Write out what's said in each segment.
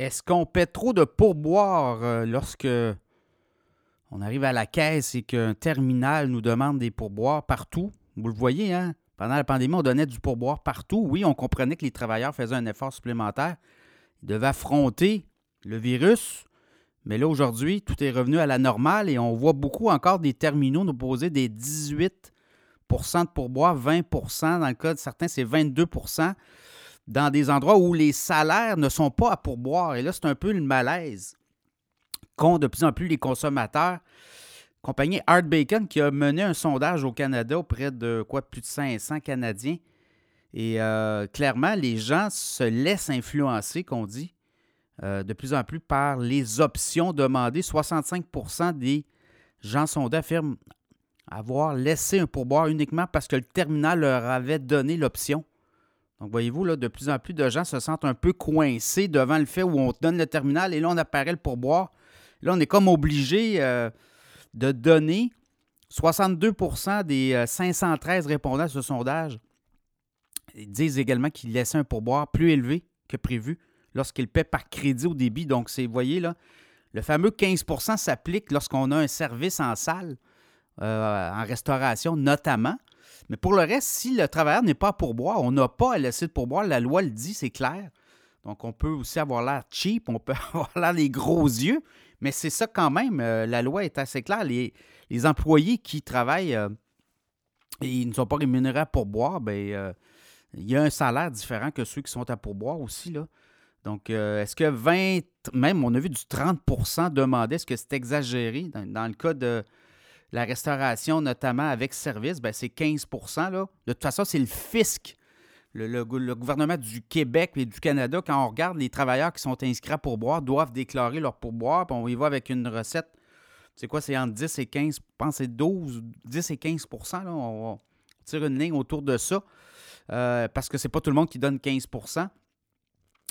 Est-ce qu'on paie trop de pourboires euh, lorsque on arrive à la caisse et qu'un terminal nous demande des pourboires partout? Vous le voyez, hein? Pendant la pandémie, on donnait du pourboire partout. Oui, on comprenait que les travailleurs faisaient un effort supplémentaire. Ils devaient affronter le virus. Mais là, aujourd'hui, tout est revenu à la normale et on voit beaucoup encore des terminaux nous poser des 18% de pourboire, 20% Dans le cas de certains, c'est 22 dans des endroits où les salaires ne sont pas à pourboire. Et là, c'est un peu le malaise qu'ont de plus en plus les consommateurs. Compagnie Art Bacon qui a mené un sondage au Canada auprès de quoi? Plus de 500 Canadiens. Et euh, clairement, les gens se laissent influencer, qu'on dit, euh, de plus en plus par les options demandées. 65% des gens sondés affirment avoir laissé un pourboire uniquement parce que le terminal leur avait donné l'option. Donc, voyez-vous, là, de plus en plus de gens se sentent un peu coincés devant le fait où on donne le terminal et là, on apparaît le pourboire. Là, on est comme obligé euh, de donner 62% des 513 euh, répondants à ce sondage ils disent également qu'ils laissaient un pourboire plus élevé que prévu lorsqu'ils paient par crédit au débit. Donc, c'est, vous voyez, là, le fameux 15% s'applique lorsqu'on a un service en salle, euh, en restauration notamment. Mais pour le reste, si le travailleur n'est pas pour boire, on n'a pas à laisser de pourboire. La loi le dit, c'est clair. Donc, on peut aussi avoir l'air cheap, on peut avoir l'air les gros yeux, mais c'est ça quand même. Euh, la loi est assez claire. Les, employés qui travaillent euh, et ils ne sont pas rémunérés pour boire, bien, il y a un salaire différent que ceux qui sont à pourboire aussi. Là. Donc, est-ce que 20, même on a vu du 30% demandé, est-ce que c'est exagéré dans, le cas de la restauration, notamment avec service, ben c'est 15 là. De toute façon, c'est le fisc, le, gouvernement du Québec et du Canada. Quand on regarde les travailleurs qui sont inscrits pour boire, doivent déclarer leur pourboire, puis on y va avec une recette. C'est quoi? C'est entre 10 et 15, je pense c'est 12, 10 et 15 là. On, tire une ligne autour de ça. Euh, parce que c'est pas tout le monde qui donne 15%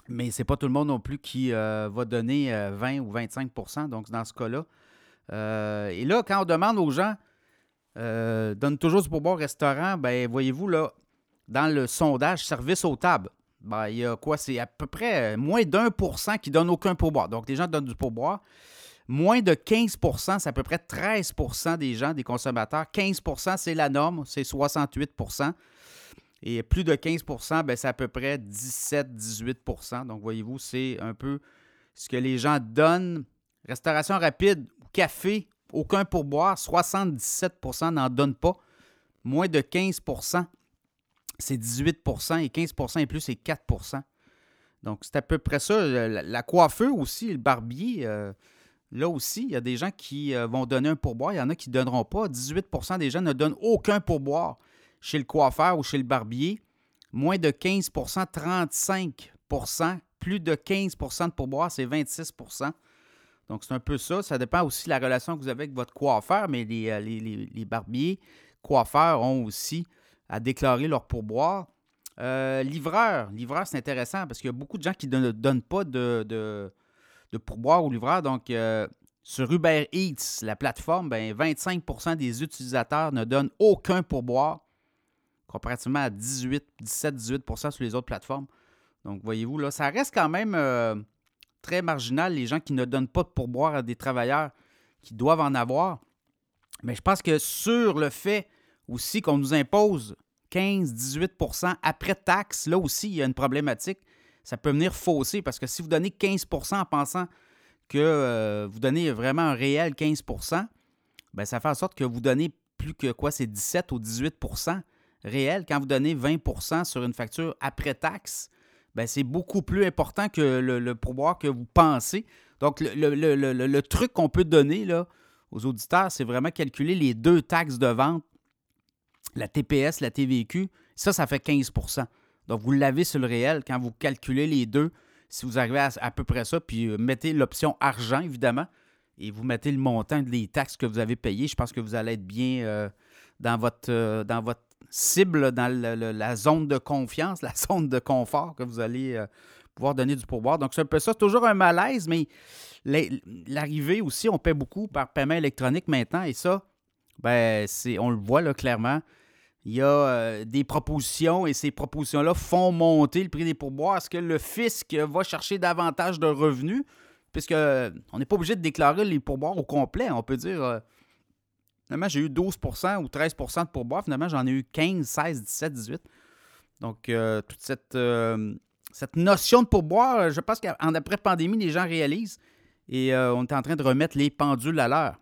mais c'est pas tout le monde non plus qui euh, va donner 20 euh, ou 25% Donc, dans ce cas-là, euh, et là, quand on demande aux gens, euh, donne toujours du pourboire au restaurant, ben voyez-vous, là, dans le sondage service aux tables, ben, il y a quoi? C'est à peu près euh, moins d'un pour cent qui donne aucun pourboire. Donc, les gens donnent du pourboire. Moins de 15% c'est à peu près 13% des gens, des consommateurs. 15% c'est la norme, c'est 68% Et plus de 15% ben, c'est à peu près 17-18% Donc, voyez-vous, c'est un peu ce que les gens donnent. Restauration rapide, café, aucun pourboire, 77% n'en donnent pas. Moins de 15% c'est 18% et 15% et plus, c'est 4% Donc, c'est à peu près ça. La, coiffeur aussi, le barbier, euh, là aussi, il y a des gens qui euh, vont donner un pourboire. Il y en a qui ne donneront pas. 18% des gens ne donnent aucun pourboire chez le coiffeur ou chez le barbier. Moins de 15% 35% Plus de 15% de pourboire, c'est 26 donc, c'est un peu ça. Ça dépend aussi de la relation que vous avez avec votre coiffeur, mais les, euh, les, barbiers, coiffeurs ont aussi à déclarer leur pourboire. Euh, livreur, livreur, c'est intéressant parce qu'il y a beaucoup de gens qui ne donnent pas de, de, pourboire au livreur. Donc, euh, sur Uber Eats, la plateforme, ben, 25% des utilisateurs ne donnent aucun pourboire, comparativement à 18, 17, 18% sur les autres plateformes. Donc, voyez-vous, là, ça reste quand même très marginal, les gens qui ne donnent pas de pourboire à des travailleurs qui doivent en avoir. Mais je pense que sur le fait aussi qu'on nous impose 15-18% après taxe, là aussi, il y a une problématique. Ça peut venir fausser parce que si vous donnez 15% en pensant que euh, vous donnez vraiment un réel 15% bien, ça fait en sorte que vous donnez plus que quoi, c'est 17 ou 18% réel. Quand vous donnez 20% sur une facture après taxe, c'est beaucoup plus important que le, pourboire que vous pensez. Donc, le, truc qu'on peut donner là, aux auditeurs, c'est vraiment calculer les deux taxes de vente, la TPS, la TVQ. Ça, ça fait 15% Donc, vous l'avez sur le réel quand vous calculez les deux. Si vous arrivez à, peu près ça, puis euh, mettez l'option argent, évidemment, et vous mettez le montant des taxes que vous avez payées, je pense que vous allez être bien euh, dans, votre, euh, dans votre cible dans la zone de confiance, la zone de confort que vous allez euh, pouvoir donner du pourboire. Donc, c'est un peu ça. toujours un malaise, mais l'arrivée aussi, on paie beaucoup par paiement électronique maintenant. Et ça, ben, c'est, on le voit là, clairement. il y a euh, des propositions et ces propositions-là font monter le prix des pourboires. Est-ce que le fisc va chercher davantage de revenus? Puisque on n'est pas obligé de déclarer les pourboires au complet. On peut dire, finalement, j'ai eu 12 ou 13 de pourboires. Finalement, j'en ai eu 15, 16, 17, 18. Donc, toute cette, cette notion de pourboire, je pense qu'en après-pandémie, les gens réalisent et on est en train de remettre les pendules à l'heure.